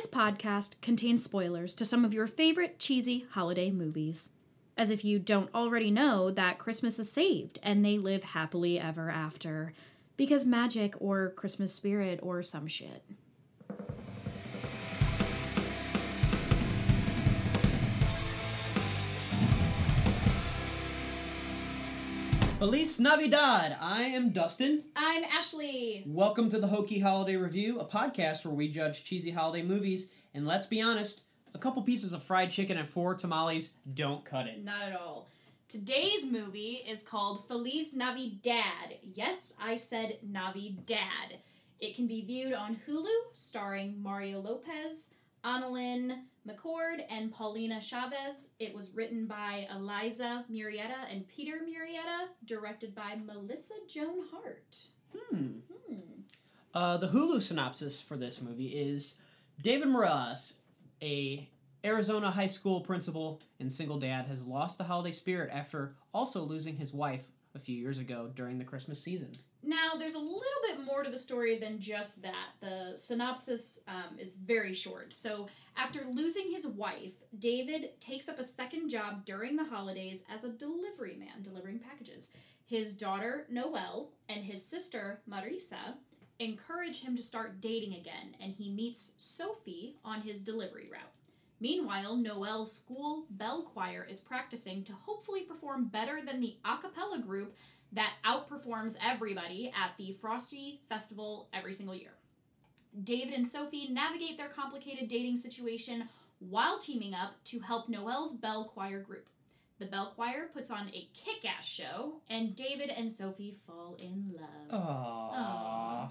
This podcast contains spoilers to some of your favorite cheesy holiday movies. As if you don't already know that Christmas is saved and they live happily ever after. Because magic or Christmas spirit or some shit. Feliz Navidad! I am Dustin. I'm Ashley. Welcome to the Hokey Holiday Review, a podcast where we judge cheesy holiday movies. And let's be honest, a couple pieces of fried chicken and four tamales don't cut it. Not at all. Today's movie is called Feliz Navidad. Yes, I said Navidad. It can be viewed on Hulu, starring Mario Lopez, AnnaLynne McCord, and Paulina Chavez. It was written by Eliza Murrieta and Peter Murrieta, directed by Melissa Joan Hart. Hmm. Hmm. Uh, the Hulu synopsis for this movie is David Morales, a Arizona high school principal and single dad, has lost the holiday spirit after also losing his wife a few years ago during the Christmas season. Now, there's a little bit more to the story than just that. The synopsis um, is very short. So, after losing his wife, David takes up a second job during the holidays as a delivery man, delivering packages. His daughter, Noelle, and his sister, Marisa, encourage him to start dating again, and he meets Sophie on his delivery route. Meanwhile, Noelle's school bell choir is practicing to hopefully perform better than the a cappella group that outperforms everybody at the Frosty Festival every single year. David and Sophie navigate their complicated dating situation while teaming up to help Noelle's bell choir group. The bell choir puts on a kick ass show, and David and Sophie fall in love. Aww.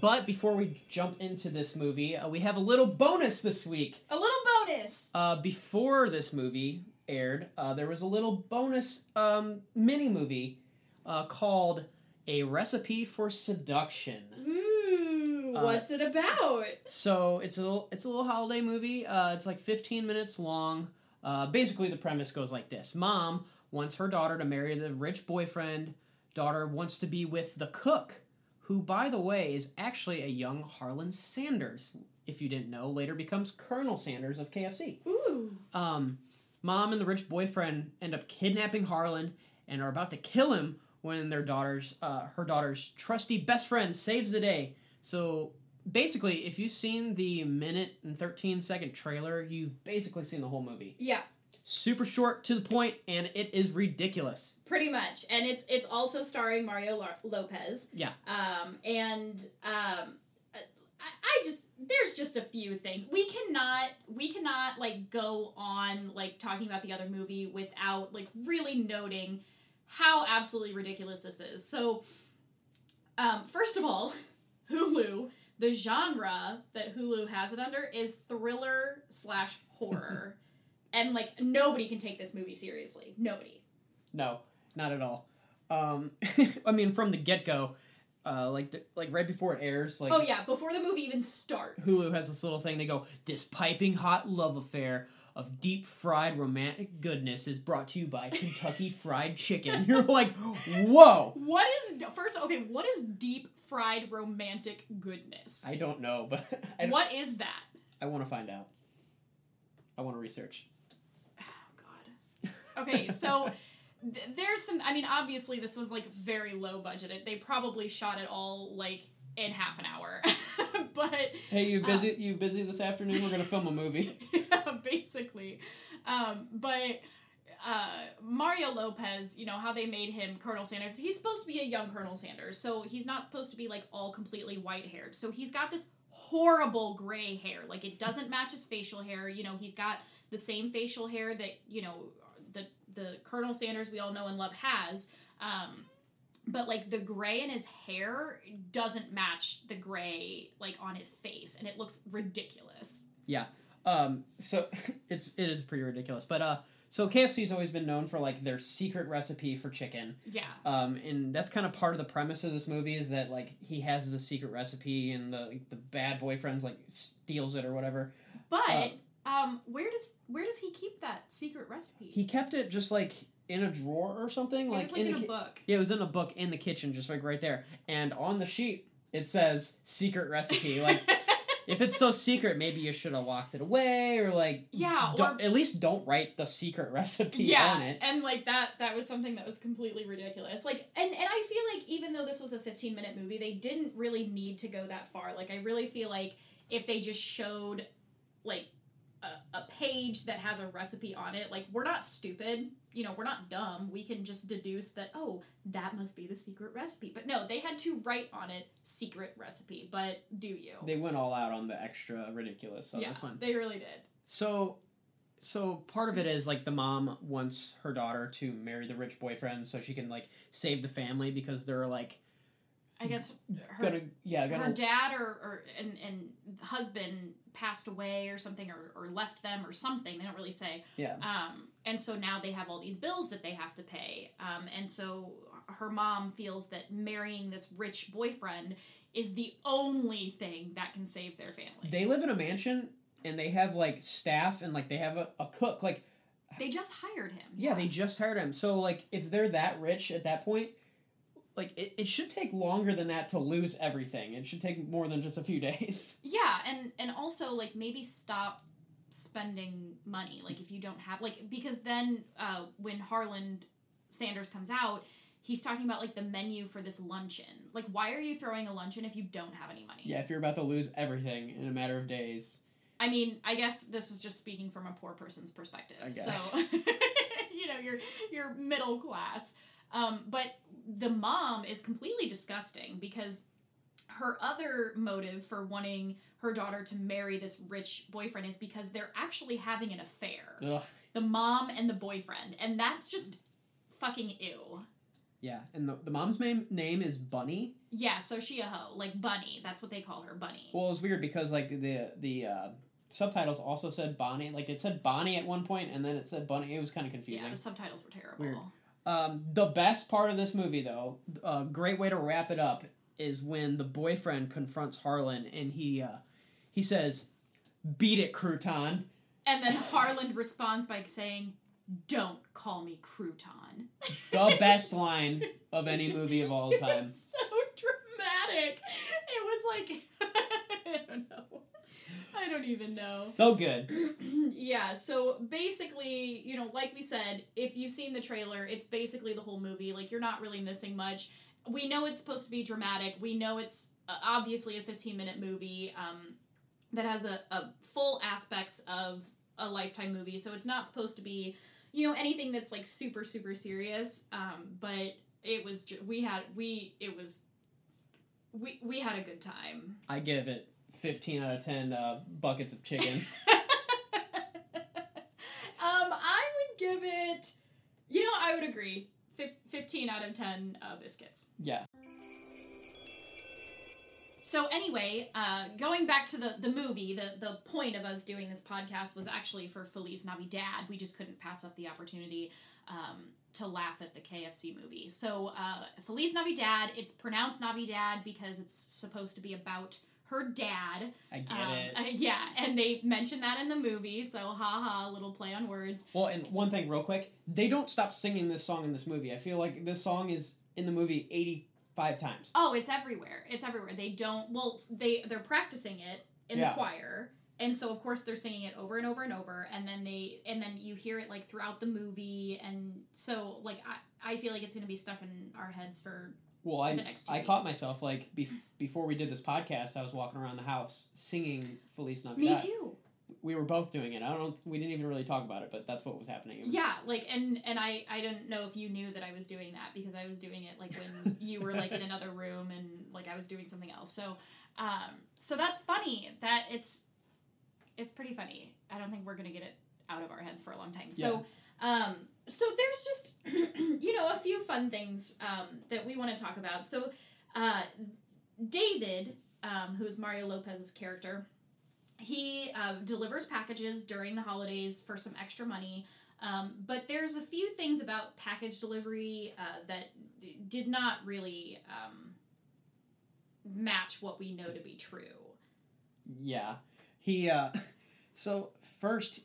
But before we jump into this movie, uh, we have a little bonus this week. A little bonus! Uh, before this movie aired, uh, there was a little bonus um, mini movie uh, called A Recipe for Seduction. Ooh, Uh, what's it about? So it's a little, it's a little holiday movie. Uh, it's like 15 minutes long. Uh, basically, the premise goes like this: Mom wants her daughter to marry the rich boyfriend. Daughter wants to be with the cook, who, by the way, is actually a young Harlan Sanders. If you didn't know, later becomes Colonel Sanders of KFC. Ooh. Um, mom and the rich boyfriend end up kidnapping Harlan and are about to kill him when their daughter's uh, her daughter's trusty best friend saves the day. So basically, if you've seen the minute and thirteen second trailer, you've basically seen the whole movie. Yeah, Super short to the point, and it is ridiculous. pretty much. And it's it's also starring Mario Lo- Lopez. Yeah. Um, and um, I, just there's just a few things we cannot we cannot like go on like talking about the other movie without like really noting how absolutely ridiculous this is. So, um, first of all, Hulu. The genre that Hulu has it under is thriller slash horror, and like nobody can take this movie seriously. Nobody. No, not at all. Um, I mean, from the get go, uh, like the, like right before it airs, like Oh yeah, before the movie even starts. Hulu has this little thing. They go, "This piping hot love affair of deep fried romantic goodness is brought to you by Kentucky Fried Chicken." You're like, "Whoa!" What is first? Okay, what is deep fried romantic goodness? I don't know, but I, what is that? I want to find out. I want to research. Oh God. Okay, so th- there's some. I mean, obviously this was like very low budgeted. They probably shot it all like in half an hour, but Hey, you busy? you busy this afternoon? We're gonna film a movie. yeah, basically. Um, but uh, Mario Lopez, you know how they made him Colonel Sanders. He's supposed to be a young Colonel Sanders, so he's not supposed to be like all completely white haired. So he's got this horrible gray hair. Like it doesn't match his facial hair. You know, he's got the same facial hair that you know the Colonel Sanders we all know and love has. Um, but like the gray in his hair doesn't match the gray like on his face, and it looks ridiculous. Yeah. Um, so it's it is pretty ridiculous, but uh, so KFC's always been known for like their secret recipe for chicken. Yeah. Um, and that's kind of part of the premise of this movie is that like he has the secret recipe and the the bad boyfriend's like steals it or whatever. But Uh, um, where does where does he keep that secret recipe? He kept it just like in a drawer or something, like, was like in, in, a ki- book. Yeah, it was in a book in the kitchen, just like right there, and on the sheet it says secret recipe. Like if it's so secret, maybe you should have locked it away or like Yeah, don't, or- at least don't write the secret recipe yeah, on it. and like that that was something that was completely ridiculous. Like and and I feel like even though this was a 15 minute movie, they didn't really need to go that far. Like I really feel like if they just showed like a, a page that has a recipe on it, like we're not stupid, you know, we're not dumb. We can just deduce that oh, that must be the secret recipe. But no, they had to write on it secret recipe. But do you? They went all out on the extra ridiculous on yeah, this one. they really did. So, so part of it is like the mom wants her daughter to marry the rich boyfriend so she can like save the family because they're like I guess her gonna yeah gonna her dad or, or and, and husband passed away or something or, or left them or something. They don't really say. Yeah. Um, and so now they have all these bills that they have to pay. Um, and so her mom feels that marrying this rich boyfriend is the only thing that can save their family. They live in a mansion and they have like staff and like they have a, a cook like They just hired him. Yeah they just hired him. So like if they're that rich at that point like it, it should take longer than that to lose everything it should take more than just a few days Yeah, and and also like maybe stop spending money like if you don't have like because then uh, when Harlan Sanders comes out, he's talking about like the menu for this luncheon. Like, why are you throwing a luncheon if you don't have any money? yeah if you're about to lose everything in a matter of days I mean, I guess this is just speaking from a poor person's perspective. I guess. So, you know, you're you're middle class. Um, but the mom is completely disgusting because her other motive for wanting her daughter to marry this rich boyfriend is because they're actually having an affair. Ugh. The mom and the boyfriend, and that's just fucking ew. yeah and the, the mom's name name is bunny Yeah, so she a hoe, like Bunny. That's what they call her, Bunny. Well, it was weird because like the the uh, subtitles also said Bonnie. Like it said Bonnie at one point, and then it said Bunny. It was kind of confusing. yeah, the subtitles were terrible. Weird. Um, the best part of this movie, though, a great way to wrap it up, is when the boyfriend confronts Harlan and he uh, he says, "Beat it, crouton." And then Harlan responds by saying, "Don't call me crouton." The best line of any movie of all It time. was so dramatic. It was like I don't know. I don't even know. So good. yeah, so basically, you know, like we said, if you've seen the trailer, it's basically the whole movie. Like you're not really missing much. We know it's supposed to be dramatic. We know it's uh, obviously a 15 minute movie um, that has a, a full aspects of a lifetime movie. So it's not supposed to be, you know, anything that's like super super serious. Um, but it was we had we it was we we had a good time. I give it fifteen out of ten uh, buckets of chicken. um, I would give it. You know, I would agree. Fif- Fifteen out of ten uh, biscuits. yeah. So anyway, uh, going back to the the movie, the the point of us doing this podcast was actually for Feliz Navidad. We just couldn't pass up the opportunity um, to laugh at the KFC movie. So uh, Feliz Navidad. It's pronounced Navidad because it's supposed to be about her dad. I get Um, it. uh, yeah, and they mentioned that in the movie. So haha, little play on words. Well, and one thing, real quick, they don't stop singing this song in this movie. I feel like this song is in the movie eighty-five times. Oh, it's everywhere. It's everywhere. They don't. Well, they they're practicing it in Yeah. the choir, and so of course they're singing it over and over and over, and then they and then you hear it like throughout the movie, and so like I I feel like it's gonna be stuck in our heads for Well, I the next two I weeks. caught myself like bef- before we did this podcast, I was walking around the house singing Feliz Navidad. me too. We were both doing it. I don't. know We didn't even really talk about it, but that's what was happening. Was- Yeah, like and and I I didn't know if you knew that I was doing that because I was doing it like when you were like in another room and like I was doing something else. So um so that's funny that it's it's pretty funny. I don't think we're going to get it out of our heads for a long time. So um so there's just you know a few fun things um that we want to talk about. So uh David um who's Mario Lopez's character he uh, delivers packages during the holidays for some extra money. Um, but there's a few things about package delivery uh, that did not really um, match what we know to be true. Yeah. He. uh So first,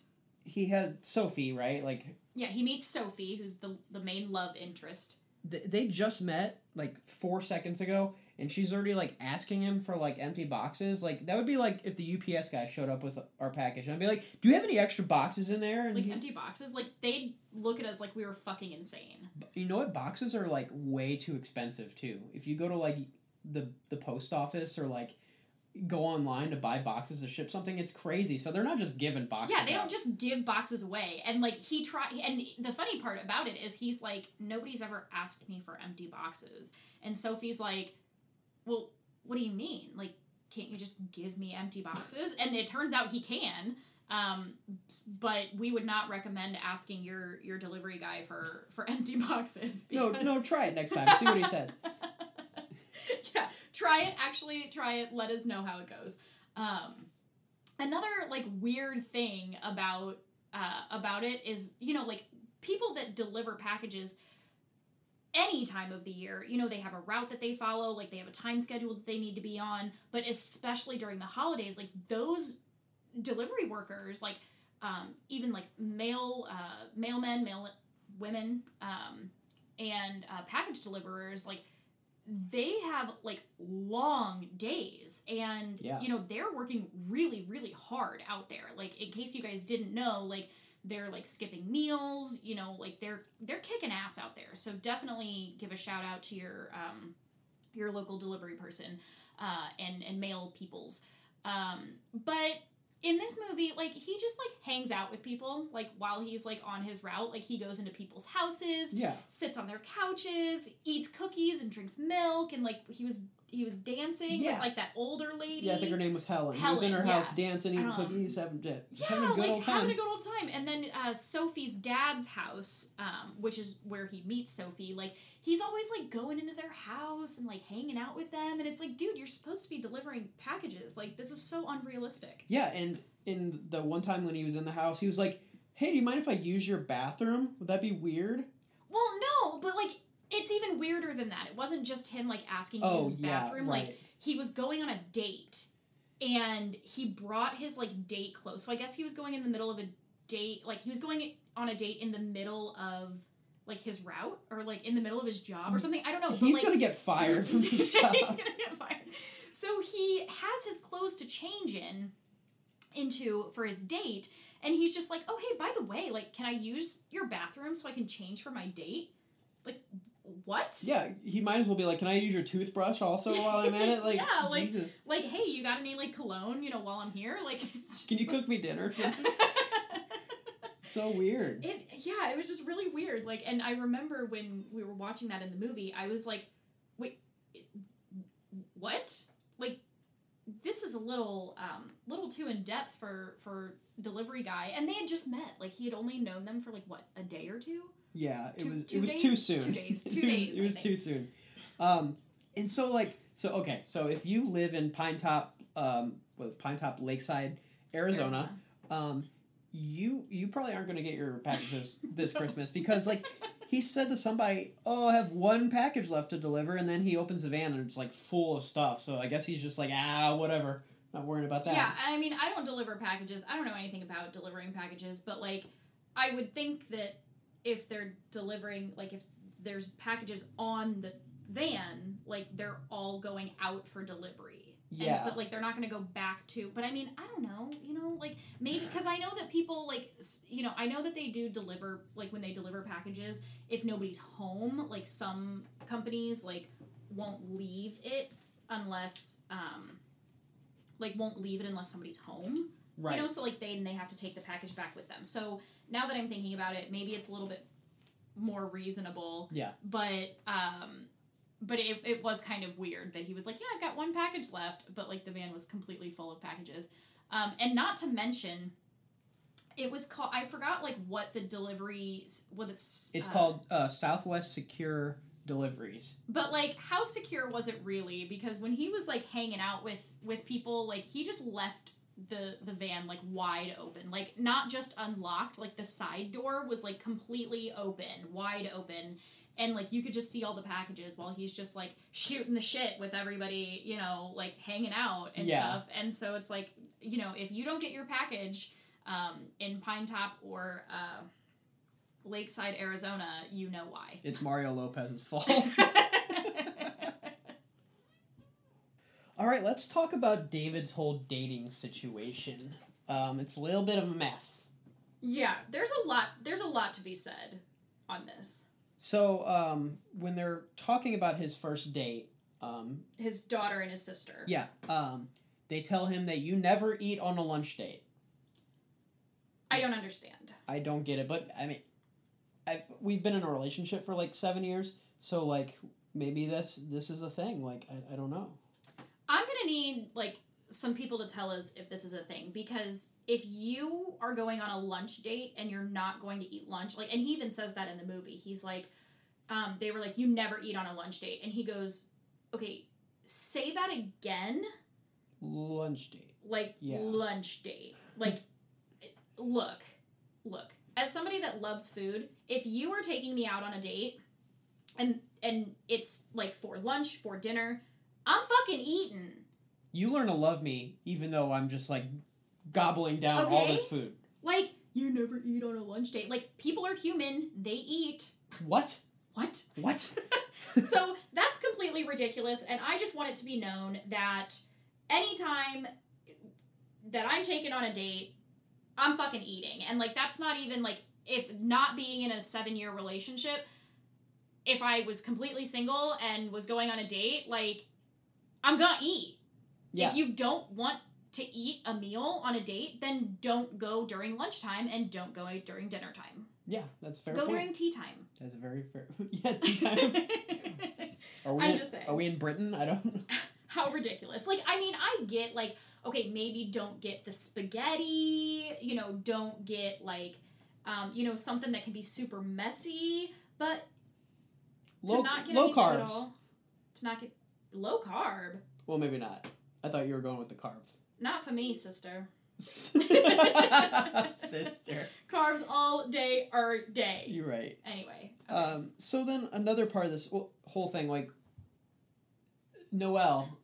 he had Sophie, right? Like Yeah, he meets Sophie, who's the the main love interest. th- they just met like four seconds ago, and she's already like asking him for like empty boxes. Like that would be like if the UPS guy showed up with our package, and I'd be like, "Do you have any extra boxes in there?" And Like he- empty boxes, like they'd look at us like we were fucking insane. you know what? Boxes are like way too expensive too. If you go to like the the post office or like go online to buy boxes to ship something, it's crazy. So they're not just giving boxes. Yeah, they out. don't just give boxes away. And like he tried, and the funny part about it is he's like, nobody's ever asked me for empty boxes. And Sophie's like, well, what do you mean? Like, can't you just give me empty boxes? and it turns out he can. Um, but we would not recommend asking your your delivery guy for for empty boxes. No, no, try it next time. See what he says. yeah, try it. Actually, try it. Let us know how it goes. Um, another like weird thing about uh, about it is you know like people that deliver packages any time of the year you know they have a route that they follow like they have a time schedule that they need to be on but especially during the holidays like those delivery workers like um, even like mail uh, mailmen mail women um, and uh, package deliverers like they have like long days. And Yeah. you know they're working really really hard out there. Like in case you guys didn't know like they're like skipping meals you know like they're they're kicking ass out there. So definitely give a shout out to your um your local delivery person uh and and mail peoples. Um but in this movie like he just like hangs out with people like while he's like on his route like he goes into people's houses Yeah. sits on their couches, eats cookies and drinks milk, and like he was he was dancing Yeah. with like that older lady. Yeah, I think her name was Helen. he was in her Helen, house yeah. dancing, eating Um, cookies, having, yeah, having a good like old having time. a good old time. And then uh, Sophie's dad's house, um, which is where he meets Sophie, like he's always like going into their house and like hanging out with them, and it's like, dude, you're supposed to be delivering packages. Like this is so unrealistic. Yeah, and in the one time when he was in the house, he was like, "Hey, do you mind if I use your bathroom? Would that be weird?" Well, no, but like it's even weirder than that. It wasn't just him like asking to oh, use Oh his yeah, bathroom. right. Like he was going on a date and he brought his like date clothes. So I guess he was going in the middle of a date, like he was going on a date in the middle of like his route or like in the middle of his job or mm. something. I don't know. He's like, gonna get fired from his job. he's gonna get fired. So he has his clothes to change in into for his date and he's just like, "Oh, hey, by the way, like can I use your bathroom so I can change for my date?" Like what? Yeah, he might as well be like, "Can I use your toothbrush also while I'm at it?" Like, Yeah, like- Jesus, Like, hey, you got any like cologne, you know, while I'm here? Like can you like- cook me dinner? so weird. It yeah, it was just really weird. Like, and I remember when we were watching that in the movie, I was like, "Wait, what? Like, this is a little, um, little too in depth for for delivery guy." And they had just met. Like, he had only known them for like what a day or two. Yeah, it Two- was two it was days? too soon. Two days, two it was, days, It I was think. too soon. Um, and so like so okay, so if you live in Pinetop, um, with Pinetop Lakeside, Arizona, um, you you probably aren't going to get your packages this Christmas because like he said to somebody, "Oh, I have one package left to deliver," and then he opens the van and it's like full of stuff. So I guess he's just like, ah, whatever, not worrying about that. Yeah, I mean, I don't deliver packages. I don't know anything about delivering packages, but like, I would think that if they're delivering, like, if there's packages on the van, like, they're all going out for delivery. Yeah. And so, like, they're not going to go back to, but I mean, I don't know, you know, like, maybe, because I know that people, like, you know, I know that they do deliver, like, when they deliver packages, if nobody's home, like, some companies, like, won't leave it unless, um, like won't leave it unless somebody's home. Right. You know, so like they and they have to take the package back with them. So now that I'm thinking about it, maybe it's a little bit more reasonable. Yeah. But um but it, it was kind of weird that he was like, Yeah, I've got one package left, but like the van was completely full of packages. Um and not to mention it was called I forgot like what the deliveries what it's it's uh, called uh, Southwest Secure Deliveries. but like how secure was it really because when he was like hanging out with with people like he just left the the van like wide open like not just unlocked like the side door was like completely open wide open and like you could just see all the packages while he's just like shooting the shit with everybody you know like hanging out and Yeah. stuff and so it's like you know if you don't get your package um, in pine top or uh, lakeside arizona you know why It's Mario Lopez's fault. All right, let's talk about David's whole dating situation. Um, it's a little bit of a mess. Yeah, there's a lot. There's a lot to be said on this. So um, when they're talking about his first date, um, His daughter and his sister. yeah, um, they tell him that you never eat on a lunch date. I don't understand. I don't get it, but I mean, I we've been in a relationship for like seven years, so like maybe that's this is a thing. Like I, I don't know. I'm gonna need like some people to tell us if this is a thing because if you are going on a lunch date and you're not going to eat lunch, like, and he even says that in the movie. He's like, um, they were like, you never eat on a lunch date, and he goes, okay, say that again, Lunch date. like Yeah. lunch date, like, look, look. As somebody that loves food, if you are taking me out on a date, and and it's like for lunch, for dinner, I'm fucking eating. You learn to love me even though I'm just like gobbling down all this food. Like, you never eat on a lunch date. Like, people are human, they eat. What? What? What? so that's completely ridiculous, and I just want it to be known that anytime that I'm taken on a date, I'm fucking eating. And, like, that's not even, like, if not being in a seven year relationship, if I was completely single and was going on a date, like, I'm gonna eat. Yeah. If you don't want to eat a meal on a date, then don't go during lunchtime and don't go during dinner time. yeah, that's fair. go point. during tea time. That's very fair. yeah, tea time. Are we? I'm in, just saying. Are we in Britain? I don't. How ridiculous. Like, I mean, I get, like, okay, maybe don't get the spaghetti, you know, don't get, like, um, you know, something that can be super messy, but to Low, not get low carbs. all, to not get low carb, Well, maybe not. I thought you were going with the carbs. not for me, sister. Sister, Carbs all day or day. you're right. Anyway. okay. Um, so then another part of this whole thing, like Noelle,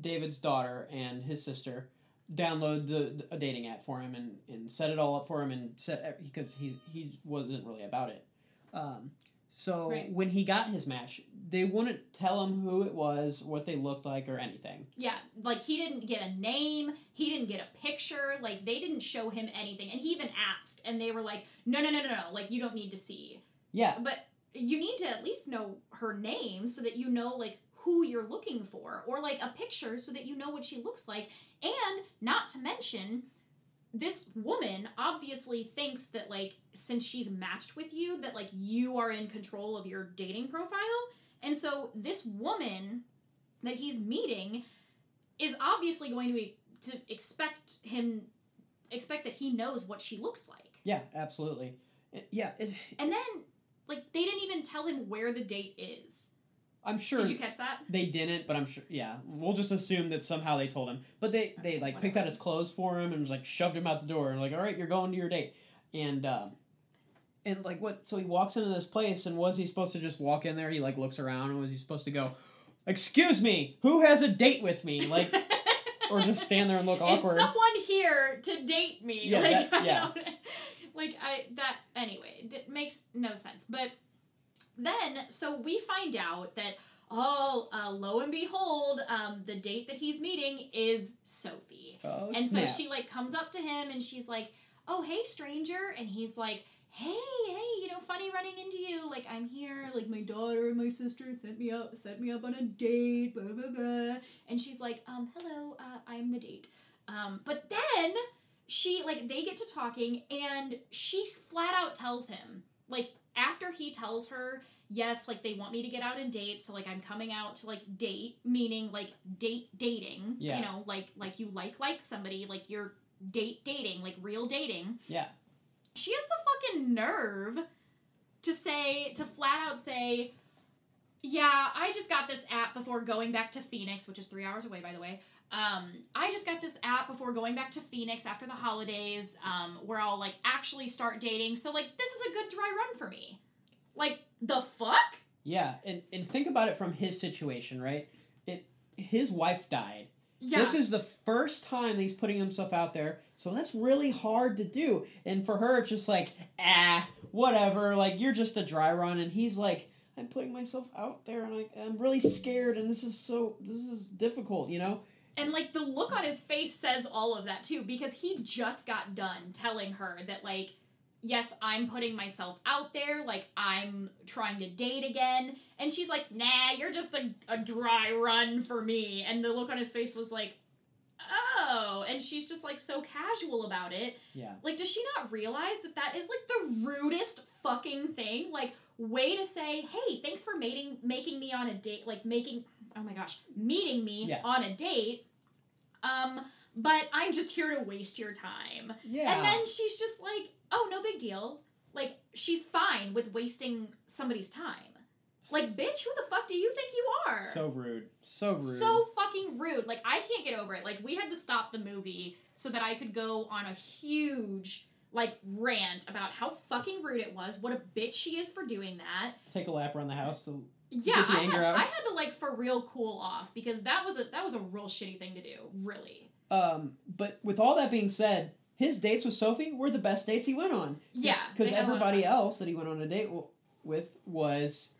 David's daughter and his sister, download the, a dating app for him and, and set it all up for him and set because he he wasn't really about it. Um, so Right. when he got his match, they wouldn't tell him who it was, what they looked like, or anything. Yeah, like he didn't get a name, he didn't get a picture, like they didn't show him anything. And he even asked, and they were like, no, no, no, no, no, like you don't need to see. Yeah, But you need to at least know her name so that you know, like, who you're looking for, or like a picture so that you know what she looks like. And not to mention, this woman obviously thinks that, like, since she's matched with you, that, like, you are in control of your dating profile. And so this woman that he's meeting is obviously going to be to expect him expect that he knows what she looks like. yeah, absolutely. It- yeah, it, And then like they didn't even tell him where the date is. I'm sure Did you catch that? They didn't, but I'm sure. Yeah, we'll just assume that somehow they told him. But they they Okay, like picked out his clothes for him and was like shoved him out the door and like, all right, you're going to your date, and um, and like what? So he walks into this place and was he supposed to just walk in there? He like looks around and was he supposed to go, excuse me, who has a date with me? Like, or just stand there and look awkward. Is someone here to date me? Yeah, like, that- I yeah. don't- like I that anyway, it makes no sense. But then so we find out that oh, uh, lo and behold, um, the date that he's meeting is Sophie. oh and snap! so she like comes up to him and she's like, "Oh, hey, stranger," and he's like. Hey, hey, you know, funny running into you. Like, I'm here. Like, my daughter and my sister sent me up, set me up on a date. Blah blah blah. And she's like, um, hello, uh, I'm the date. Um, but then she like they get to talking and she flat out tells him like after he tells her yes like they want me to get out and date so like i'm coming out to like date meaning like date dating Yeah. you know like like you like like somebody like you're date dating like real dating Yeah. she has the fucking nerve to say to flat out say yeah i just got this app before going back to phoenix which is three hours away by the way um, i just got this app before going back to phoenix after the holidays um, where i'll like actually start dating so like this is a good dry run for me like the fuck Yeah, and and think about it from his situation, right? It his wife died. yeah This is the first time he's putting himself out there, so that's really hard to do. And for her, it's just like, ah, whatever. Like you're just a dry run, and he's like, I'm putting myself out there and I, I'm really scared and this is so this is difficult, you know? And like the look on his face says all of that too, because he just got done telling her that like, yes, I'm putting myself out there, like I'm trying to date again. And she's like, nah, you're just a, a dry run for me. And the look on his face was like, uh, oh. And she's just like so casual about it. Yeah. Like, does she not realize that that is like the rudest fucking thing? Like, way to say, hey, thanks for mating, making me on a date, like making, oh my gosh, meeting me Yeah. on a date. Um, but I'm just here to waste your time. Yeah. And then she's just like, oh, no big deal. Like, she's fine with wasting somebody's time. Like, bitch, who the fuck do you think you are? so rude. So rude. So fucking rude. Like I can't get over it. Like we had to stop the movie so that I could go on a huge like rant about how fucking rude it was. What a bitch she is for doing that. Take a lap around the house to Yeah, I had. I had to like for real cool off because that was a that was a real shitty thing to do. Really. Um, but with all that being said, his dates with Sophie were the best dates he went on. Yeah. Because they had a lot of everybody else that he went on a date w- with was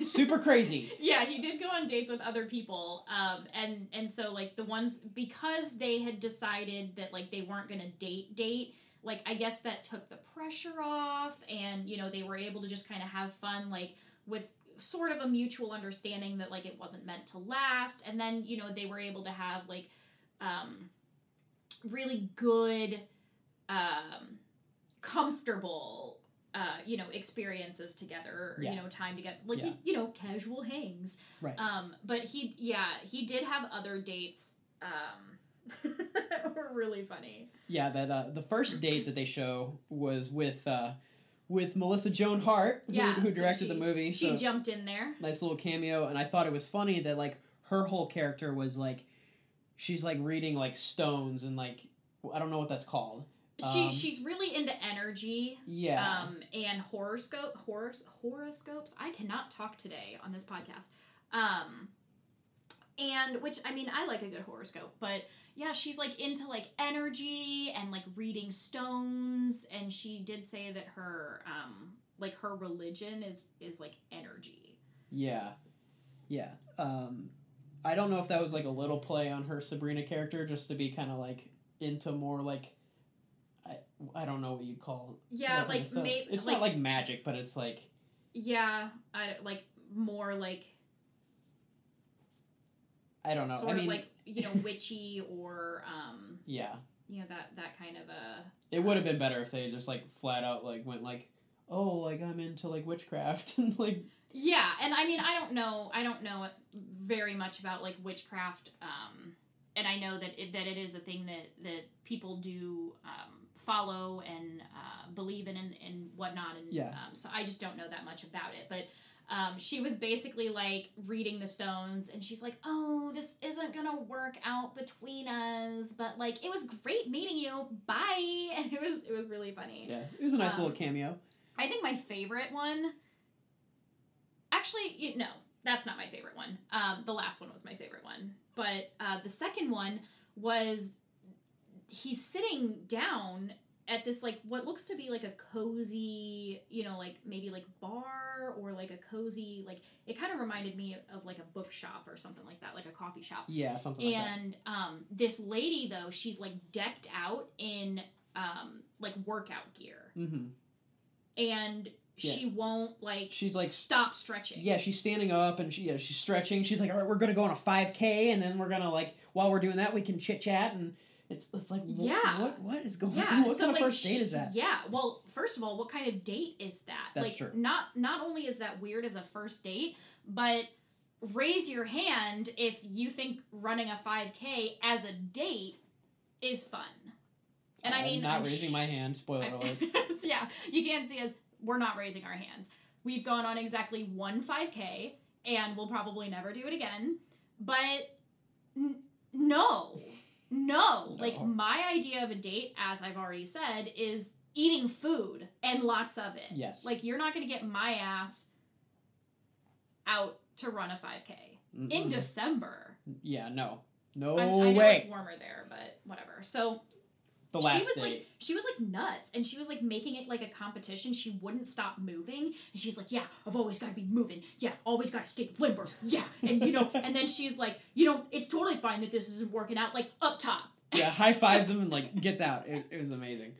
super crazy. yeah, he did go on dates with other people, um, and and so like the ones because they had decided that like they weren't gonna date date. Like I guess that took the pressure off, and you know they were able to just kind of have fun, like with sort of a mutual understanding that like it wasn't meant to last, and then you know they were able to have like um, really good, um, comfortable uh, you know, experiences together, or, Yeah. you know, time together, like Yeah. you, you know, casual hangs. Right. Um, but he, yeah, he did have other dates. Um, that were really funny. Yeah, that uh, the first date that they show was with uh, with Melissa Joan Hart, who, Yeah, who so directed she- the movie. She so jumped in there. nice little cameo, and I thought it was funny that like her whole character was like she's like reading like stones and like I don't know what that's called. She Um, she's really into energy. Yeah. Um, and horoscope horos, horoscopes. I cannot talk today on this podcast. Um, and which I mean I like a good horoscope, but yeah, she's like into like energy and like reading stones, and she did say that her um like her religion is is like energy. Yeah. Yeah. Um I don't know if that was like a little play on her Sabrina character just to be kind of like into more like I don't know what you'd call Yeah, that kind of like maybe It's like, not like magic, but it's like yeah, I like more like I don't know. sort I mean of like you know witchy or um yeah. you know that that kind of a It would have been better if they just like flat out like went like oh like I'm into like witchcraft and like Yeah, and I mean, I don't know, I don't know very much about like witchcraft, um, and I know that it, that it is a thing that that people do um, follow and uh, believe in and, and whatnot, and Yeah. um, so I just don't know that much about it, but. Um, she was basically like reading the stones and she's like oh this isn't gonna work out between us but like it was great meeting you bye and it was it was really funny yeah. It was a nice Um, little cameo. I think my favorite one. Actually, you, no, that's not my favorite one. Um, the last one was my favorite one, but uh, the second one was he's sitting down at this like what looks to be like a cozy, you know, like maybe like bar or like a cozy like it kind of reminded me of like a bookshop or something like that, like a coffee shop. Yeah, something like that. And um, this lady though, she's like decked out in um, like workout gear Mhm. and Yeah. she won't like She's, like- stop stretching. Yeah, she's standing up and she yeah, she's stretching. She's like, "All right, we're to go on a 5k and then we're to like while we're doing that, we can chit-chat and it's it's like wh- Yeah. what what is going Yeah. on? What so, kind of first date is that? Yeah. Well, first of all, what kind of date is that? That's like true. not not only is that weird as a first date, but raise your hand if you think running a 5k as a date is fun. And I I'm mean, not I'm raising sh- my hand, spoiler I- alert. yeah, you can't see us. We're not raising our hands. We've gone on exactly one 5K, and we'll probably never do it again. But n- no, no. Like, my idea of a date, as I've already said, is eating food and lots of it. Yes. Like, you're not going to get my ass out to run a 5K in Mm-mm. December. Yeah, no. No I know way. it's warmer there, but whatever. So, the last she was date. like she was like nuts and she was like making it like a competition she wouldn't stop moving and she's like yeah i've always got to be moving yeah always got to stay limber yeah and you know and then she's like you know it's totally fine that this isn't working out like up top yeah, high fives him and like gets out. It, it was amazing.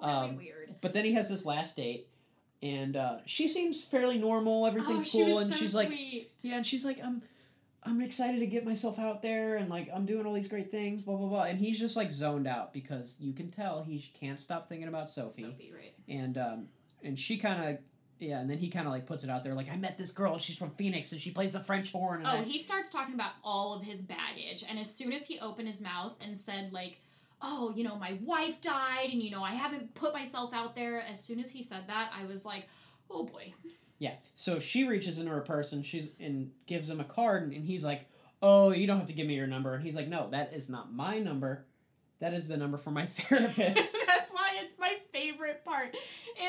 really Um, weird But then he has this last date, and uh, she seems fairly normal. oh Everything's she cool, and so she's like, yeah, and she's like, I'm, I'm excited to get myself out there, and like I'm doing all these great things, blah blah blah. And he's just like zoned out because you can tell he can't stop thinking about Sophie, sophie right and um, and she kind of. Yeah, and then he kind of like puts it out there, like I met this girl. She's from Phoenix, and she plays the French horn. And Oh, I- he starts talking about all of his baggage, and as soon as he opened his mouth and said like, "Oh, you know, my wife died, and you know, I haven't put myself out there," as soon as he said that, I was like, "Oh boy." Yeah. So she reaches into her purse and she's and gives him a card and, and he's like, "Oh, you don't have to give me your number." And he's like, "No, that is not my number. That is the number for my therapist." That's why it's my favorite part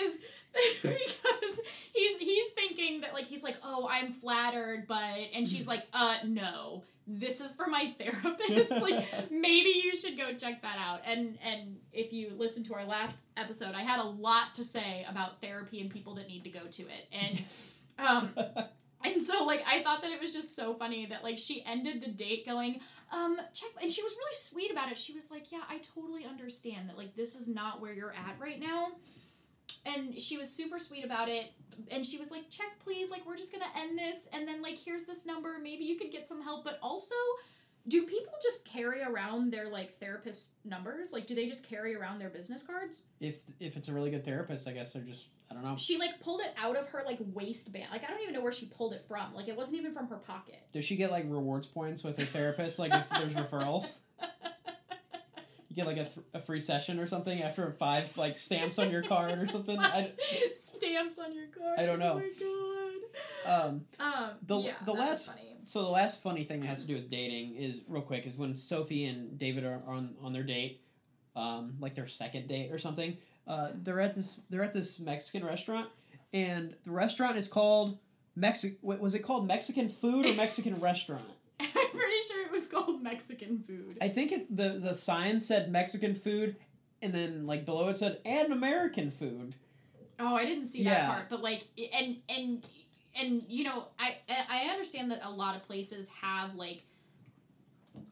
is because he's he's thinking that like he's like, "Oh, I'm flattered," but and she's like, "Uh, no." This is for my therapist. like maybe you should go check that out. And and if you listen to our last episode, I had a lot to say about therapy and people that need to go to it. And um and so like I thought that it was just so funny that like she ended the date going, um, check and she was really sweet about it. She was like, Yeah, I totally understand that like this is not where you're at right now. And she was super sweet about it. And she was like, check please, like we're just gonna end this and then like here's this number, maybe you could get some help. But also, do people just carry around their like therapist numbers? Like do they just carry around their business cards? if if it's a really good therapist, I guess they're just I don't know. She like pulled it out of her like waistband. Like I don't even know where she pulled it from. Like it wasn't even from her pocket. Does she get like rewards points with her therapist? Like if there's referrals, get like a, th- a free session or something after five like stamps on your card or something. I, Stamps on your card. I don't know. Oh my god. um, Um, The- yeah, the last- funny. So the last funny thing that has to do with dating is real quick is when Sophie and David are on on their date, um, like their second date or something. Uh, they're at this they're at this Mexican restaurant, and the restaurant is called Mexi. wa- Was it called Mexican food or Mexican restaurant? I'm pretty sure it was called Mexican food. I think it the the sign said Mexican food, and then like below it said and American food. Oh, I didn't see that part, but like, and and and you know, I I understand that a lot of places have like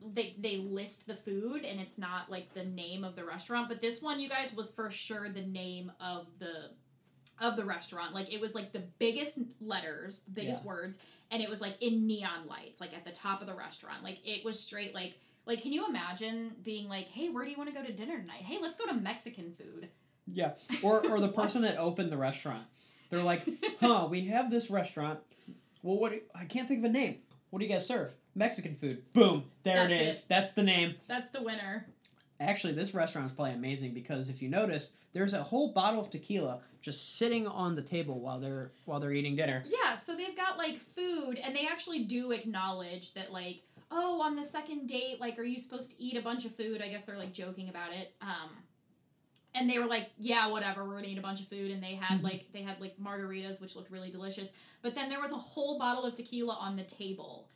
they they list the food and it's not like the name of the restaurant, but this one, you guys, was for sure the name of the of the restaurant. Like it was like the biggest letters, biggest words, and it was like in neon lights, like at the top of the restaurant. Like it was straight like. Like, can you imagine being like, "Hey, where do you want to go to dinner tonight? Hey, let's go to Mexican food." Yeah, or or the person that opened the restaurant. They're like, huh, we have this restaurant. Well, what? I can't think of a name. What do you guys serve? Mexican food. Boom. There That's it is. That's the name. That's the winner. Actually, this restaurant is probably amazing because if you notice, there's a whole bottle of tequila just sitting on the table while they're while they're eating dinner. Yeah, so they've got like food, and they actually do acknowledge that, like, oh, on the second date, like, are you supposed to eat a bunch of food? I guess they're like joking about it. Um, and they were like, yeah, whatever, we're gonna eat a bunch of food, and they had like they had like margaritas, which looked really delicious. But then there was a whole bottle of tequila on the table,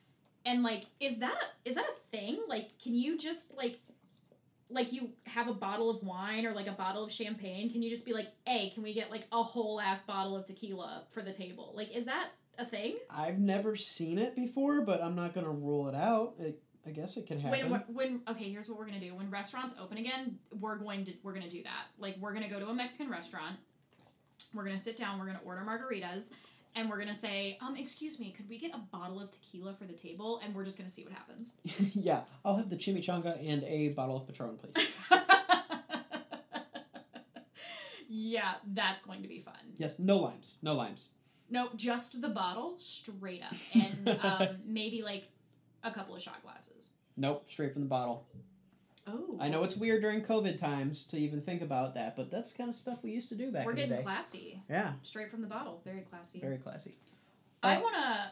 and like, is that is that a thing? Like, can you just like like you have a bottle of wine or like a bottle of champagne, can you just be like, "Hey, can we get like a whole ass bottle of tequila for the table?" Like, is that a thing? I've never seen it before, but I'm not gonna rule it out. It, I guess it can happen. When when okay, here's what we're gonna do. When restaurants open again, we're going to we're gonna do that. Like, we're gonna go to a Mexican restaurant. We're gonna sit down. We're gonna order margaritas. And we're gonna say, um, excuse me, could we get a bottle of tequila for the table? And we're just gonna see what happens. yeah, I'll have the chimichanga and a bottle of Patron, please. yeah, that's going to be fun. yes, no limes. No limes. Nope, just the bottle, straight up, and um, maybe like a couple of shot glasses. Nope, straight from the bottle. Oh, I know it's weird during COVID times to even think about that, but that's kind of stuff we used to do back we're in the getting classy, yeah, straight from the bottle. Very classy. very classy. I Uh, wanna,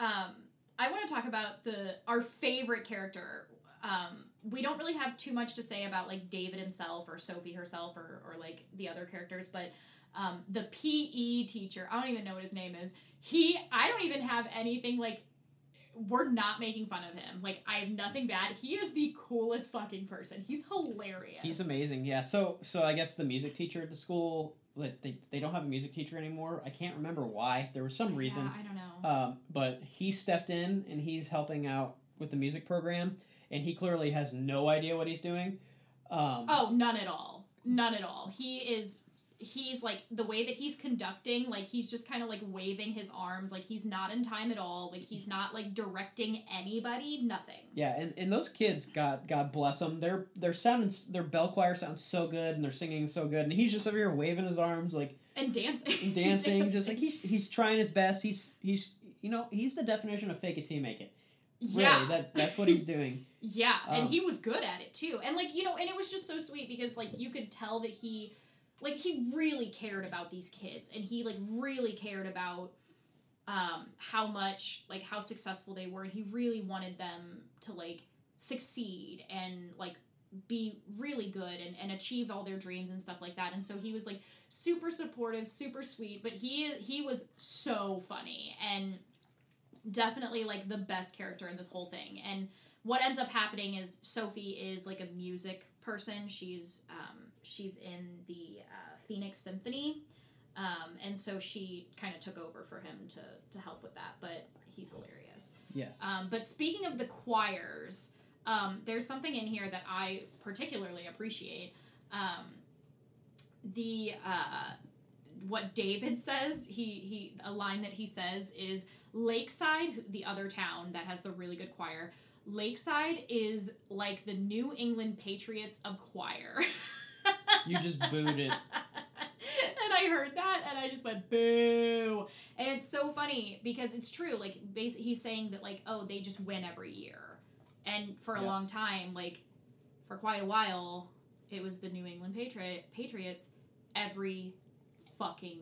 um, I wanna talk about the our favorite character. Um, we don't really have too much to say about like David himself or Sophie herself or or like the other characters, but um, the PE teacher. I don't even know what his name is. He. I don't even have anything like we're not making fun of him. Like I have nothing bad. He is the coolest fucking person. He's hilarious. He's amazing. Yeah. So so I guess the music teacher at the school like they, they don't have a music teacher anymore. I can't remember why. There was some reason. Yeah, I don't know. Um, but he stepped in and he's helping out with the music program, and he clearly has no idea what he's doing. Um, oh, none at all. None at all. He is he's like the way that he's conducting like he's just kind of like waving his arms like he's not in time at all like he's not like directing anybody nothing Yeah, and, and those kids, God God bless them. Their their sound, their bell choir sounds so good, and they're singing so good, and he's just over here waving his arms like and dancing and dancing, just like he's he's trying his best. He's he's you know he's the definition of fake it till you make it. yeah Really, that that's what he's doing. Yeah, Um, and he was good at it too. And like, you know, and it was just so sweet because like you could tell that he like he really cared about these kids and he like really cared about um how much like how successful they were he really wanted them to like succeed and like be really good and, and achieve all their dreams and stuff like that and so he was like super supportive super sweet but he he was so funny and definitely like the best character in this whole thing and what ends up happening is Sophie is like a music person. She's um, she's in the uh, Phoenix Symphony, um, and so she kind of took over for him to to help with that. But he's hilarious. Yes. Um, but speaking of the choirs, um, there's something in here that I particularly appreciate. Um, the uh, what David says, he he a line that he says is Lakeside, the other town that has the really good choir. Lakeside is like the New England Patriots of choir. You just booed it. and I heard that and I just went boo. And it's so funny because it's true. Like bas- he's saying that like oh they just win every year. And for a Yeah. long time like for quite a while it was the New England Patriot Patriots every fucking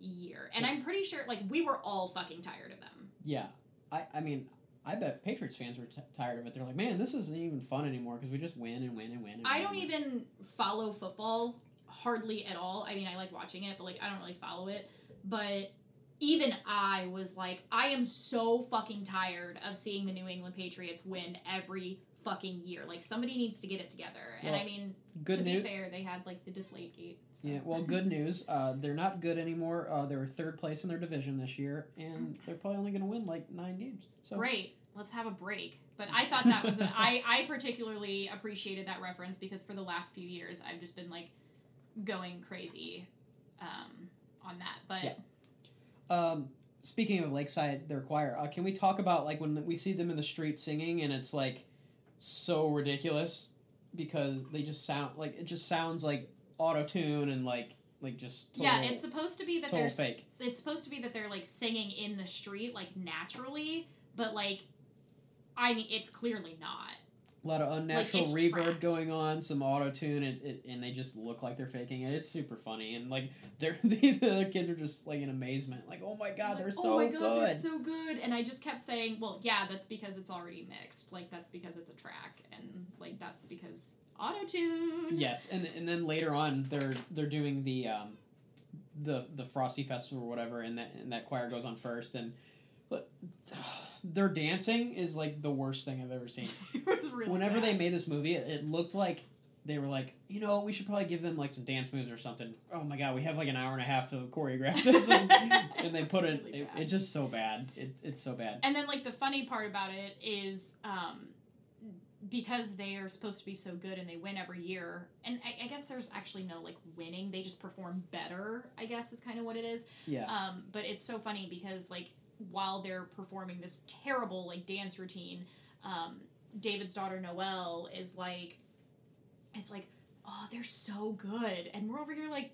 year. And Yeah. I'm pretty sure like we were all fucking tired of them. Yeah. I I mean. I bet Patriots fans were t- tired of it. They're like, man, this isn't even fun anymore because we just win and win and win. And I win don't and win." even follow football hardly at all. I mean, I like watching it, but like I don't really follow it. But even I was like, I am so fucking tired of seeing the New England Patriots win every fucking year. Like somebody needs to get it together. and I mean, Good to news. be fair, they had like the deflate gate. so- Yeah, well, good news. Uh, they're not good anymore. Uh, they were third place in their division this year, and they're probably only going to win like nine games. So Great. Let's have a break. But I thought that was a, I I particularly appreciated that reference because for the last few years I've just been like going crazy um, on that. But Yeah. Um, speaking of Lakeside, their choir, uh, can we talk about like when we see them in the street singing and it's like so ridiculous because they just sound like it just sounds like auto tune and like like just total, yeah, it's supposed to be that they're fake. it's supposed to be that they're like singing in the street like naturally, but like I mean it's clearly not. A lot of unnatural it's reverb tracked. going on, some auto tune, and, it, and they just look like they're faking it. It's super funny, and like they're the other kids are just like in amazement, like oh my god, they're Like, so oh my god, good. they're so good. And I just kept saying, well, yeah, that's because it's already mixed. Like that's because it's a track, and like that's because auto tune. Yes, and and then later on they're they're doing the um, the the Frosty Festival or whatever, and that and that choir goes on first, and their dancing is like the worst thing I've ever seen. it was really Whenever they made this movie, it, it looked like they were like, you know, we should probably give them like some dance moves or something. Oh my god, we have like an hour and a half to choreograph this, and, and they put It's it, it. It's just so bad. It, it's so bad. And then like the funny part about it is um because they are supposed to be so good and they win every year and I, I guess there's actually no like winning they just perform better i guess is kind of what it is Yeah. um but it's so funny because like while they're performing this terrible like dance routine um david's daughter noelle is like it's like oh they're so good. And we're over here like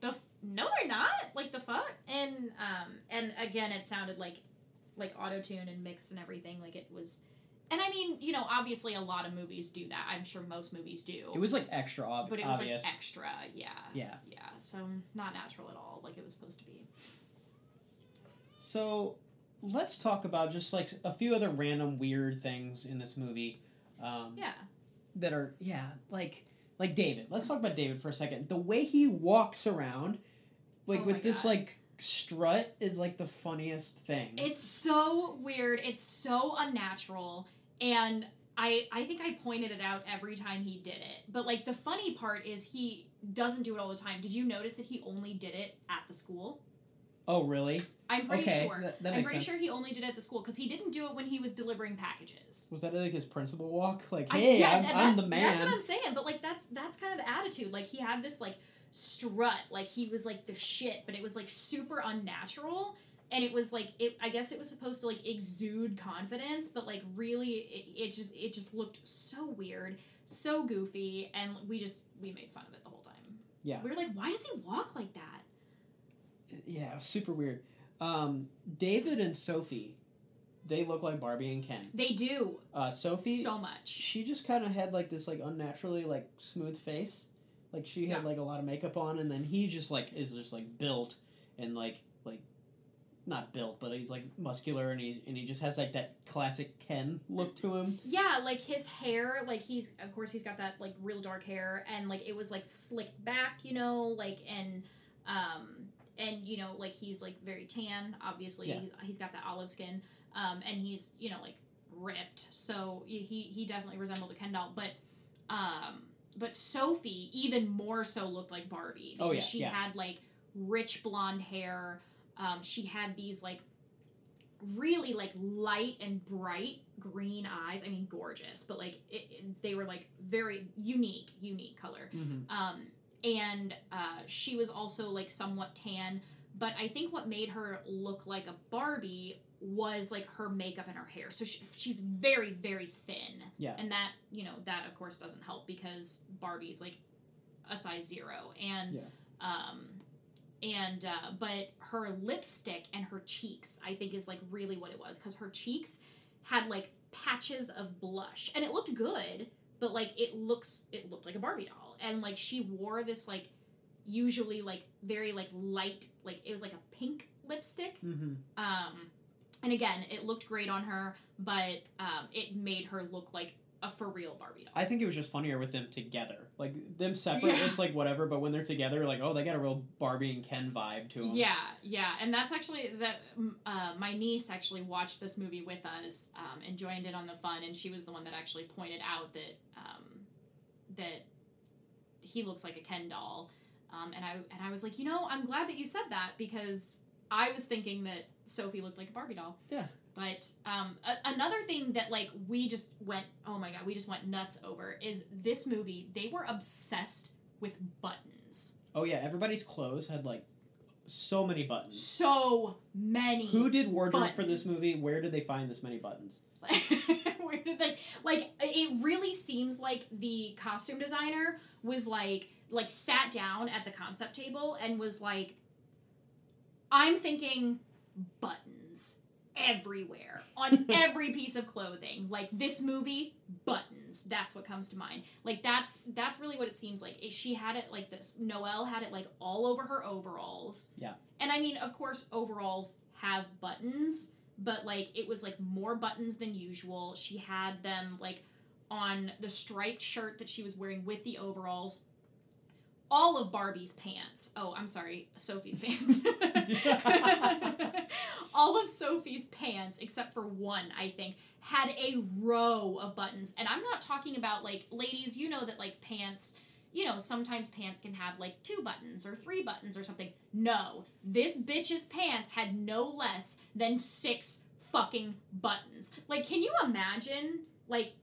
the f- no they're not. Like the fuck? And um and again it sounded like like auto tune and mixed and everything. Like it was and i mean you know obviously a lot of movies do that. I'm sure most movies do. It was like extra ob- but it was obvious. like extra. Yeah. Yeah. yeah. So not natural at all like it was supposed to be. So let's talk about just like a few other random weird things in this movie. Um, yeah That are yeah like like David. Let's talk about David for a second. The way he walks around, like Oh with this God. like strut is like the funniest thing. It's so weird. It's so unnatural. And I I think I pointed it out every time he did it. But like the funny part is he doesn't do it all the time. Did you notice that he only did it at the school? Oh, really? I'm pretty okay, sure. that, that I'm makes pretty sense. sure he only did it at the school because he didn't do it when he was delivering packages. Was that like his principal walk? Like, I- hey, yeah, I'm, I'm the man. That's what I'm saying. But like that's that's kind of the attitude. Like he had this like strut, like he was like the shit, but it was like super unnatural. And it was like it. I guess it was supposed to like exude confidence, but like really, it, it just it just looked so weird, so goofy, and we just we made fun of it the whole time. Yeah. we were like, why does he walk like that? Yeah, super weird. Um, David and Sophie, they look like Barbie and Ken. They do Uh, Sophie, so much. she just kind of had like this like unnaturally like smooth face, like she had Yeah. like a lot of makeup on, and then he just like is just like built and like like not built, but he's like muscular and he and he just has like that classic Ken look to him. Yeah, like his hair, like he's of course he's got that like real dark hair and like it was like slicked back, you know, like and um and you know like he's like very tan, obviously Yeah. he's, he's got that olive skin, um and he's you know like ripped, so he he definitely resembled a Ken doll, but um but Sophie even more so looked like Barbie because Oh, yeah, she yeah. had like rich blonde hair, um she had these like really like light and bright green eyes. I mean, gorgeous, but like it, it- they were like very unique, unique color. Mm-hmm. Um, and uh, she was also like somewhat tan, but I think what made her look like a Barbie was like her makeup and her hair. So she, she's very, very thin. Yeah. And that, you know, that of course doesn't help because Barbie's like a size zero. And, Yeah. um, and uh, but her lipstick and her cheeks i think is like really what it was because her cheeks had like patches of blush and it looked good but like it looks it looked like a barbie doll and like she wore this like usually like very like light like it was like a pink lipstick Mm-hmm. um and again it looked great on her but um it made her look like a for real barbie doll I think it was just funnier with them together. Like them separate, Yeah. it's like whatever. But when they're together, like oh, they got a real Barbie and Ken vibe to them. Yeah, yeah, and that's actually that. Uh, my niece actually watched this movie with us um, and joined in on the fun, and she was the one that actually pointed out that um, that he looks like a Ken doll, um, and I and I was like, you know, I'm glad that you said that because I was thinking that Sophie looked like a Barbie doll. Yeah. But um, a- another thing that like we just went, oh my god, we just went nuts over is this movie. They were obsessed with buttons. Oh yeah, everybody's clothes had like so many buttons. So many. Who did wardrobe for this movie? Where did they find this many buttons? Where did they like it really seems like the costume designer was like like sat down at the concept table and was like I'm thinking buttons everywhere on every piece of clothing. Like this movie, buttons. That's what comes to mind. Like that's that's really what it seems like. She had it like this. Noelle had it like all over her overalls. Yeah. And I mean, of course, overalls have buttons, but like it was like more buttons than usual. She had them like on the striped shirt that she was wearing with the overalls. All of Barbie's pants. Oh, I'm sorry, Sophie's pants. All of Sophie's pants, except for one, I think, had a row of buttons. And I'm not talking about like, ladies, you know that like pants, you know, sometimes pants can have like two buttons or three buttons or something. No, this bitch's pants had no less than six fucking buttons. Like, can you imagine, like,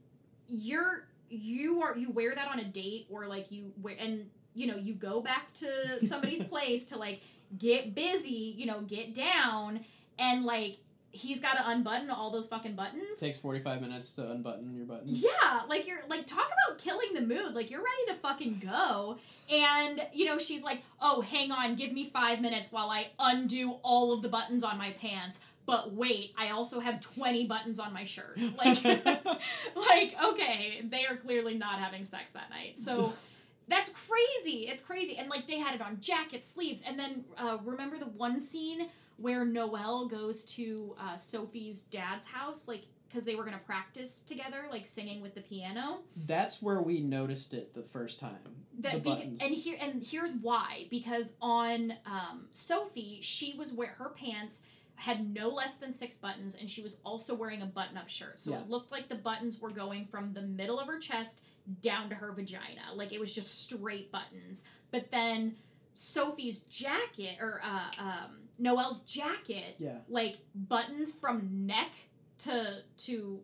you're you are you wear that on a date or like you wear and you know you go back to somebody's place to like get busy you know get down and like he's got to unbutton all those fucking buttons takes forty five minutes to unbutton your buttons. yeah, like you're like talk about killing the mood. Like you're ready to fucking go. And you know, she's like, "Oh, hang on, give me 5 minutes while I undo all of the buttons on my pants." But wait, I also have 20 buttons on my shirt. Like like okay, they are clearly not having sex that night. So that's crazy. It's crazy. And like they had it on jackets, sleeves, and then uh, remember the one scene where Noelle goes to uh, Sophie's dad's house, like because they were gonna practice together, like singing with the piano. That's where we noticed it the first time. That the buttons. and here and here's why because on um, Sophie she was where her pants had no less than six buttons and she was also wearing a button-up shirt so Yeah. it looked like the buttons were going from the middle of her chest down to her vagina like it was just straight buttons but then Sophie's jacket or uh, um, Noelle's jacket yeah. like buttons from neck to to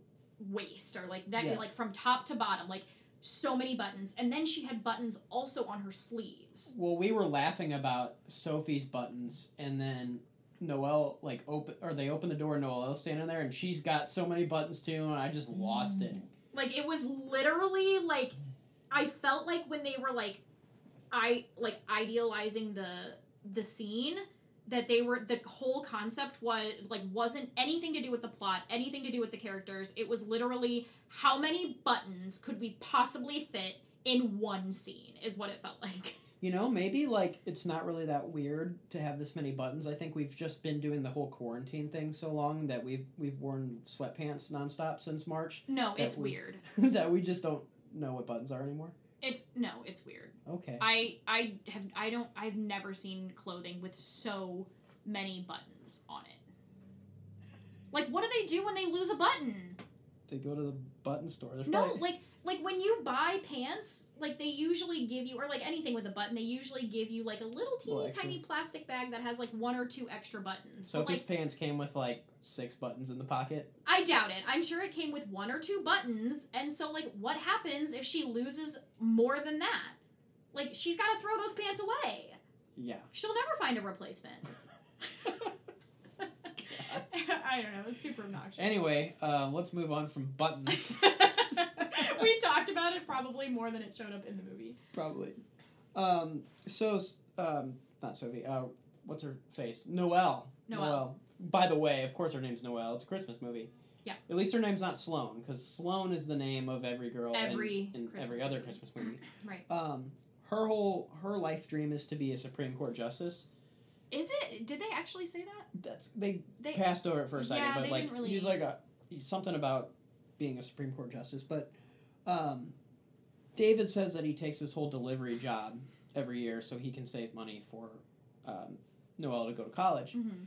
waist or like neck Yeah. like from top to bottom like so many buttons and then she had buttons also on her sleeves Well, we were laughing about Sophie's buttons, and then Noelle like open or they open the door. and Noelle's standing there, and she's got so many buttons too, and I just lost it. Like it was literally like i felt like when they were like i like idealizing the the scene that they were the whole concept was like wasn't anything to do with the plot anything to do with the characters. It was literally how many buttons could we possibly fit in one scene is what it felt like You know, maybe like it's not really that weird to have this many buttons. I think we've just been doing the whole quarantine thing so long that we've we've worn sweatpants nonstop since March no it's we- weird that we just don't know what buttons are anymore. it's no it's weird Okay. I I have I don't I've never seen clothing with so many buttons on it. Like what do they do when they lose a button? They go to the button store. There's No, probably- like like when you buy pants, like they usually give you or like anything with a button, they usually give you like a little teeny extra. tiny plastic bag that has like one or two extra buttons. But Sophie's like pants came with like six buttons in the pocket. I doubt it. I'm sure it came with one or two buttons, and so like what happens if she loses more than that? Like she's got to throw those pants away. Yeah. She'll never find a replacement. I don't know. It's super obnoxious. Anyway, uh, let's move on from buttons. we talked about it probably more than it showed up in the movie. Probably. Um, so, um, not Sophie. Uh, what's her face? Noelle. Noelle. By the way, of course her name's Noelle. It's a Christmas movie. Yeah. At least her name's not Sloane, because Sloane is the name of every girl in- Every in, Christmas every other movie. Christmas movie. Right. Um, her whole her life dream is to be a Supreme Court justice. Is it? Did they actually say that? That's they They. passed over it for a second, Yeah, but they like didn't really- he's like a something about being a Supreme Court justice. But um, David says that he takes this whole delivery job every year so he can save money for um, Noelle to go to college. Mhm.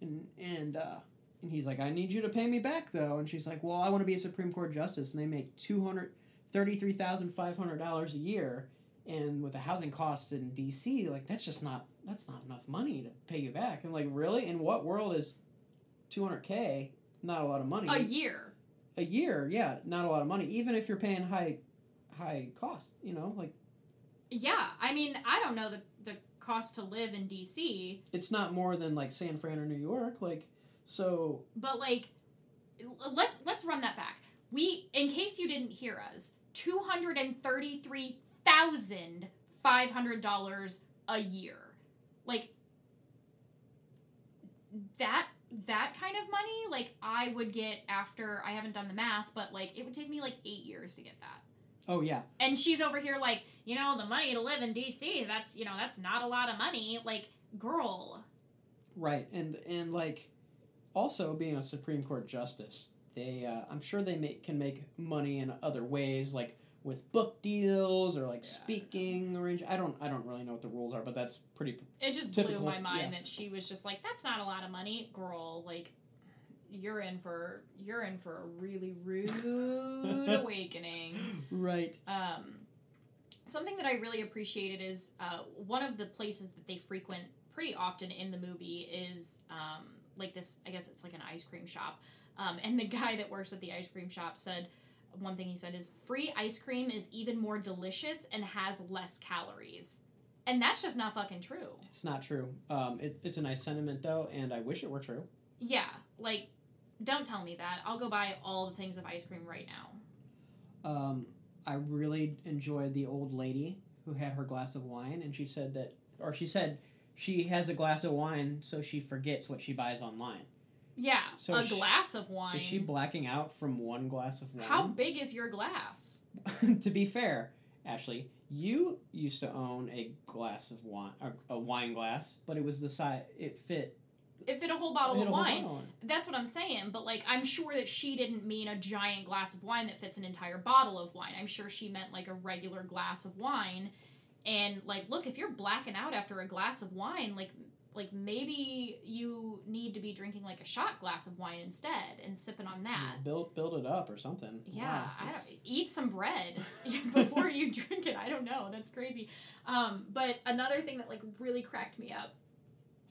And and uh, and he's like, I need you to pay me back though. And she's like, Well, I want to be a Supreme Court justice, and they make two hundred thirty three thousand five hundred dollars a year. And with the housing costs in D.C., like that's just not that's not enough money to pay you back. And like, really, in what world is two hundred k not a lot of money? A year. A year, yeah, not a lot of money. Even if you're paying high high cost, you know, like Yeah. I mean, I don't know the the cost to live in D.C., it's not more than like San Fran or New York. Like, so but like, let's let's run that back. We, in case you didn't hear us, two hundred and thirty three thousand five hundred dollars a year. Like that that kind of money, like I would get after I haven't done the math, but like it would take me like eight years to get that. oh yeah, And she's over here like, you know, the money to live in DC, that's you know, that's not a lot of money. Like, girl. Right, and and like also being a Supreme Court justice, they uh, I'm sure they make can make money in other ways, like with book deals or like Yeah, speaking arrange. I don't I don't really know what the rules are, but that's pretty. It just blew my mind yeah. that she was just like, that's not a lot of money, girl. Like, you're in for you're in for a really rude awakening. Right. Um, something that I really appreciated is uh, one of the places that they frequent pretty often in the movie is um, like this. I guess it's like an ice cream shop. Um, and the guy that works at the ice cream shop said one thing he said is free ice cream is even more delicious and has less calories. And that's just not fucking true. It's not true. Um, it, it's a nice sentiment though, and I wish it were true. Yeah, like don't tell me that. I'll go buy all the things of ice cream right now. Um, I really enjoyed the old lady who had her glass of wine, and she said that, or she said she has a glass of wine so she forgets what she buys online. Yeah, So a she- glass of wine. Is she blacking out from one glass of wine? How big is your glass? to be fair, Ashley, you used to own a glass of wine, a, a wine glass, but it was the size. It fit it fit a whole bottle of wine. bottle. That's what I'm saying. But like, I'm sure that she didn't mean a giant glass of wine that fits an entire bottle of wine. I'm sure she meant like a regular glass of wine. And like, look, if you're blacking out after a glass of wine, like, like maybe you need to be drinking like a shot glass of wine instead and sipping on that. Build build it up or something. Yeah, Wow, eat some bread before you drink it. I don't know. That's crazy. Um, but another thing that like really cracked me up,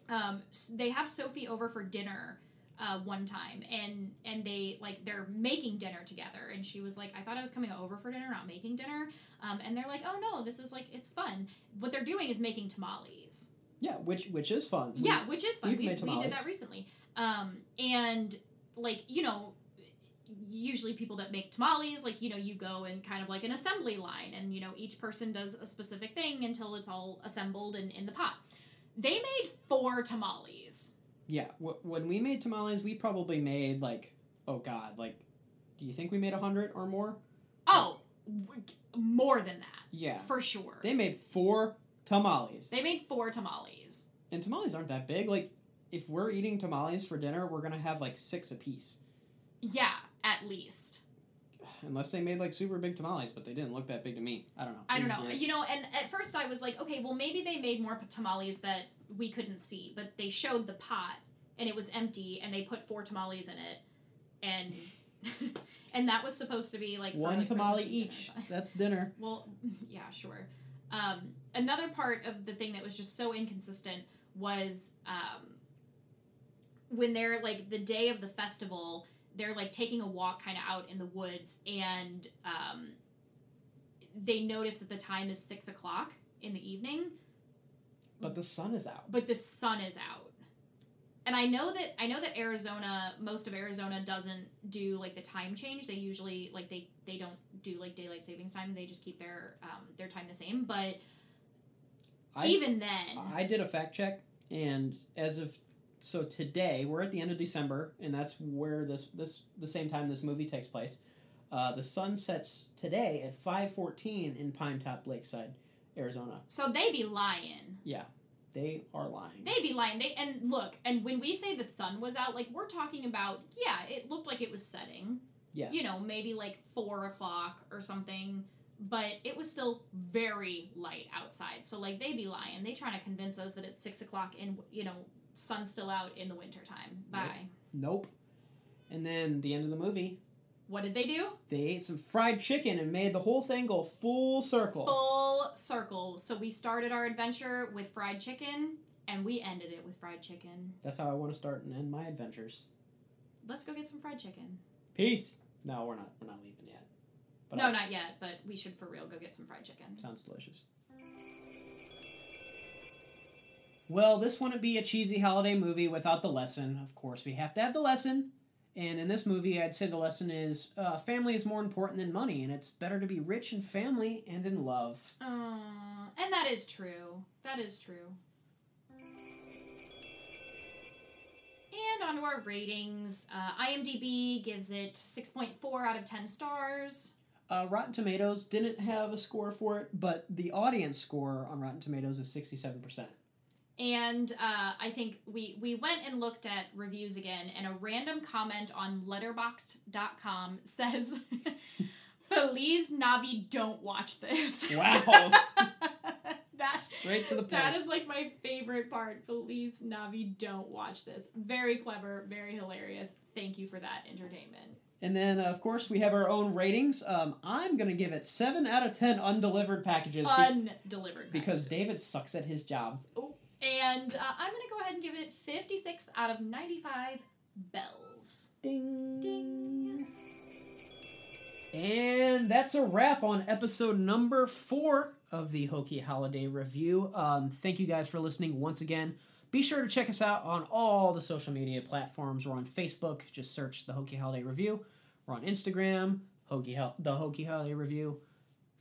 um, they have Sophie over for dinner uh, one time, and and they like they're making dinner together, and she was like, I thought I was coming over for dinner, not making dinner. Um, and they're like, oh no, this is like it's fun. What they're doing is making tamales. Yeah, which which is fun. Yeah, which is fun. we've We, made we did that recently. Um, and like you know, usually people that make tamales, like you know, you go in kind of like an assembly line, and you know, each person does a specific thing until it's all assembled and in the pot. They made four tamales. Yeah, w- when we made tamales, we probably made like, oh god, like, do you think we made a hundred or more? Oh, w- more than that Yeah, for sure. they made four tamales, They made four tamales. and tamales aren't that big. Like, if we're eating tamales for dinner, we're gonna have like six apiece, Yeah, at least. unless they made like super big tamales, but they didn't look that big to me. I don't know. I don't know. weird. You know, and at first I was like, okay, well maybe they made more tamales that we couldn't see, but they showed the pot and it was empty and they put four tamales in it and and that was supposed to be like for, One like, tamale each. That's dinner. Well, yeah, sure. Um, another part of the thing that was just so inconsistent was um, when they're like the day of the festival, they're like taking a walk kind of out in the woods, and um, they notice that the time is six o'clock in the evening, But the sun is out. but the sun is out. And I know that I know that Arizona, most of Arizona doesn't do like the time change. They usually like they they don't do like daylight savings time. They just keep their um, their time the same. But I, even then, I did a fact check, and as of so today, we're at the end of December, and that's where this this the same time this movie takes place. Uh, the sun sets today at five fourteen in Pinetop Lakeside, Arizona. so they be lying. Yeah, they are lying. They be lying. They and look, and when we say the sun was out, like we're talking about, yeah, it looked like it was setting. Yeah. You know, maybe like four o'clock or something, but it was still very light outside. So like they be lying. They trying to convince us that it's six o'clock and you know sun's still out in the wintertime. Bye. Nope. And then the end of the movie, What did they do? they ate some fried chicken and made the whole thing go full circle. Full circle. So we started our adventure with fried chicken, and we ended it with fried chicken. That's how I want to start and end my adventures. Let's go get some fried chicken. Peace. No, we're not. We're not leaving. But no, I- not yet, but we should for real go get some fried chicken. Sounds delicious. Well, this wouldn't be a cheesy holiday movie without the lesson. Of course, we have to have the lesson. And in this movie, I'd say the lesson is uh, family is more important than money, and it's better to be rich in family and in love. Uh, and that is true. That is true. And on to our ratings. Uh, IMDb gives it 6.4 out of 10 stars. Uh, Rotten Tomatoes didn't have a score for it, but the audience score on Rotten Tomatoes is 67%. And uh, I think we, we went and looked at reviews again, and a random comment on letterboxd.com says, Feliz Navi, don't watch this. Wow. that, Straight to the point. That is like my favorite part. Feliz Navi, don't watch this. Very clever, very hilarious. Thank you for that entertainment. And then, uh, of course, we have our own ratings. Um, I'm going to give it 7 out of 10 undelivered packages be- Undelivered. because. David sucks at his job. Oh, And uh, I'm going to go ahead and give it 56 out of 95 bells. Ding. Ding. And that's a wrap on episode number four of the Hokey Holiday Review. Um, thank you guys for listening once again. Be sure to check us out on all the social media platforms. We're on Facebook, just search the Hokey Holiday Review. We're on Instagram, Hokey Hol- the Hokey Holiday Review.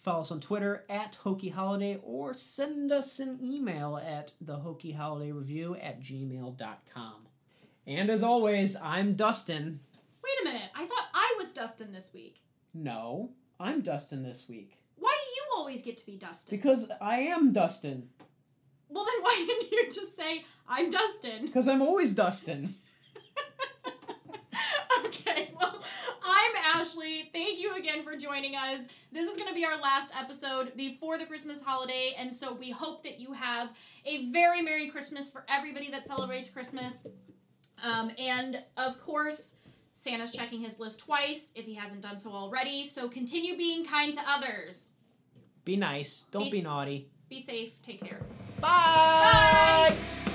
Follow us on Twitter at Hokey Holiday or send us an email at the Hokey Holiday Review at gmail.com. And as always, I'm Dustin. Wait a minute. I thought I was Dustin this week. No, I'm Dustin this week. Why do you always get to be Dustin? Because I am Dustin. Well, then why didn't you just say, I'm Dustin? Because I'm always Dustin. okay, well, I'm Ashley. Thank you again for joining us. This is going to be our last episode before the Christmas holiday, and so we hope that you have a very Merry Christmas for everybody that celebrates Christmas. Um, and of course, Santa's checking his list twice if he hasn't done so already, so continue being kind to others. Be nice. Don't Be be naughty. Be safe. Take care. Bye. Bye.